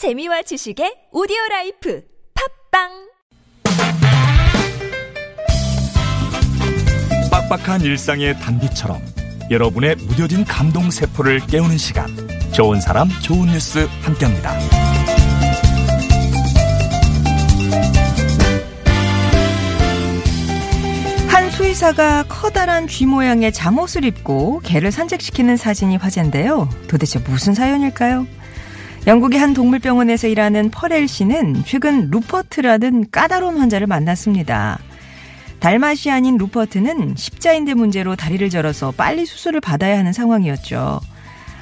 재미와 지식의 오디오 라이프 팟빵 빡빡한 일상의 단비처럼 여러분의 무뎌진 감동 세포를 깨우는 시간 좋은 사람 좋은 뉴스 함께합니다. 한 수의사가 커다란 쥐 모양의 잠옷을 입고 개를 산책시키는 사진이 화제인데요. 도대체 무슨 사연일까요? 영국의 한 동물병원에서 일하는 퍼렐 씨는 최근 루퍼트라는 까다로운 환자를 만났습니다. 달마시안인 루퍼트는 십자인대 문제로 다리를 절어서 빨리 수술을 받아야 하는 상황이었죠.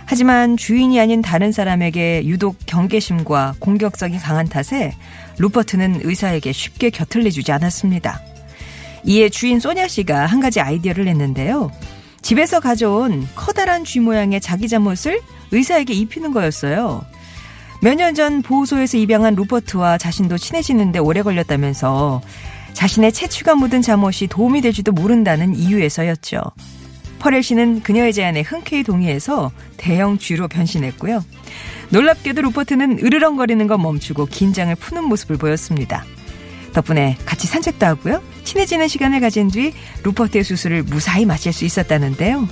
하지만 주인이 아닌 다른 사람에게 유독 경계심과 공격성이 강한 탓에 루퍼트는 의사에게 쉽게 곁을 내주지 않았습니다. 이에 주인 소냐 씨가 한 가지 아이디어를 냈는데요. 집에서 가져온 커다란 쥐 모양의 자기 잠옷을 의사에게 입히는 거였어요. 몇 년 전 보호소에서 입양한 루퍼트와 자신도 친해지는데 오래 걸렸다면서 자신의 채취가 묻은 잠옷이 도움이 될지도 모른다는 이유에서였죠. 퍼렐 씨는 그녀의 제안에 흔쾌히 동의해서 대형 쥐로 변신했고요. 놀랍게도 루퍼트는 으르렁거리는 건 멈추고 긴장을 푸는 모습을 보였습니다. 덕분에 같이 산책도 하고요. 친해지는 시간을 가진 뒤 루퍼트의 수술을 무사히 마칠 수 있었다는데요.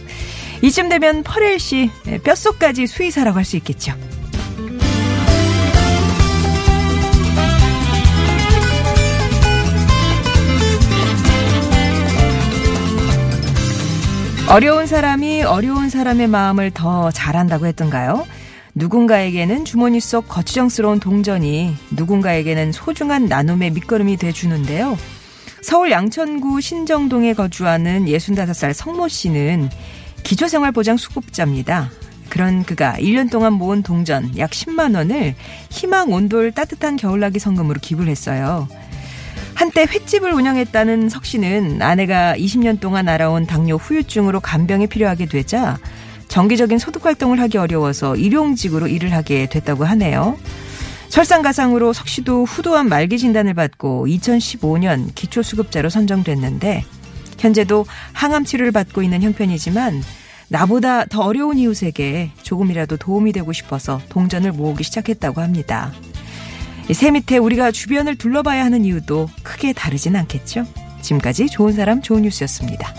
이쯤 되면 퍼렐 씨 뼛속까지 수의사라고 할 수 있겠죠. 어려운 사람이 어려운 사람의 마음을 더 잘한다고 했던가요? 누군가에게는 주머니 속 거추장스러운 동전이 누군가에게는 소중한 나눔의 밑거름이 돼주는데요. 서울 양천구 신정동에 거주하는 65살 성모 씨는 기초생활보장 수급자입니다. 그런 그가 1년 동안 모은 동전 약 10만 원을 희망 온돌 따뜻한 겨울나기 성금으로 기부를 했어요. 한때 횟집을 운영했다는 석 씨는 아내가 20년 동안 알아온 당뇨 후유증으로 간병이 필요하게 되자 정기적인 소득 활동을 하기 어려워서 일용직으로 일을 하게 됐다고 하네요. 설상가상으로 석 씨도 후두한 말기 진단을 받고 2015년 기초수급자로 선정됐는데 현재도 항암 치료를 받고 있는 형편이지만 나보다 더 어려운 이웃에게 조금이라도 도움이 되고 싶어서 동전을 모으기 시작했다고 합니다. 새 밑에 우리가 주변을 둘러봐야 하는 이유도 크게 다르진 않겠죠. 지금까지 좋은 사람 좋은 뉴스였습니다.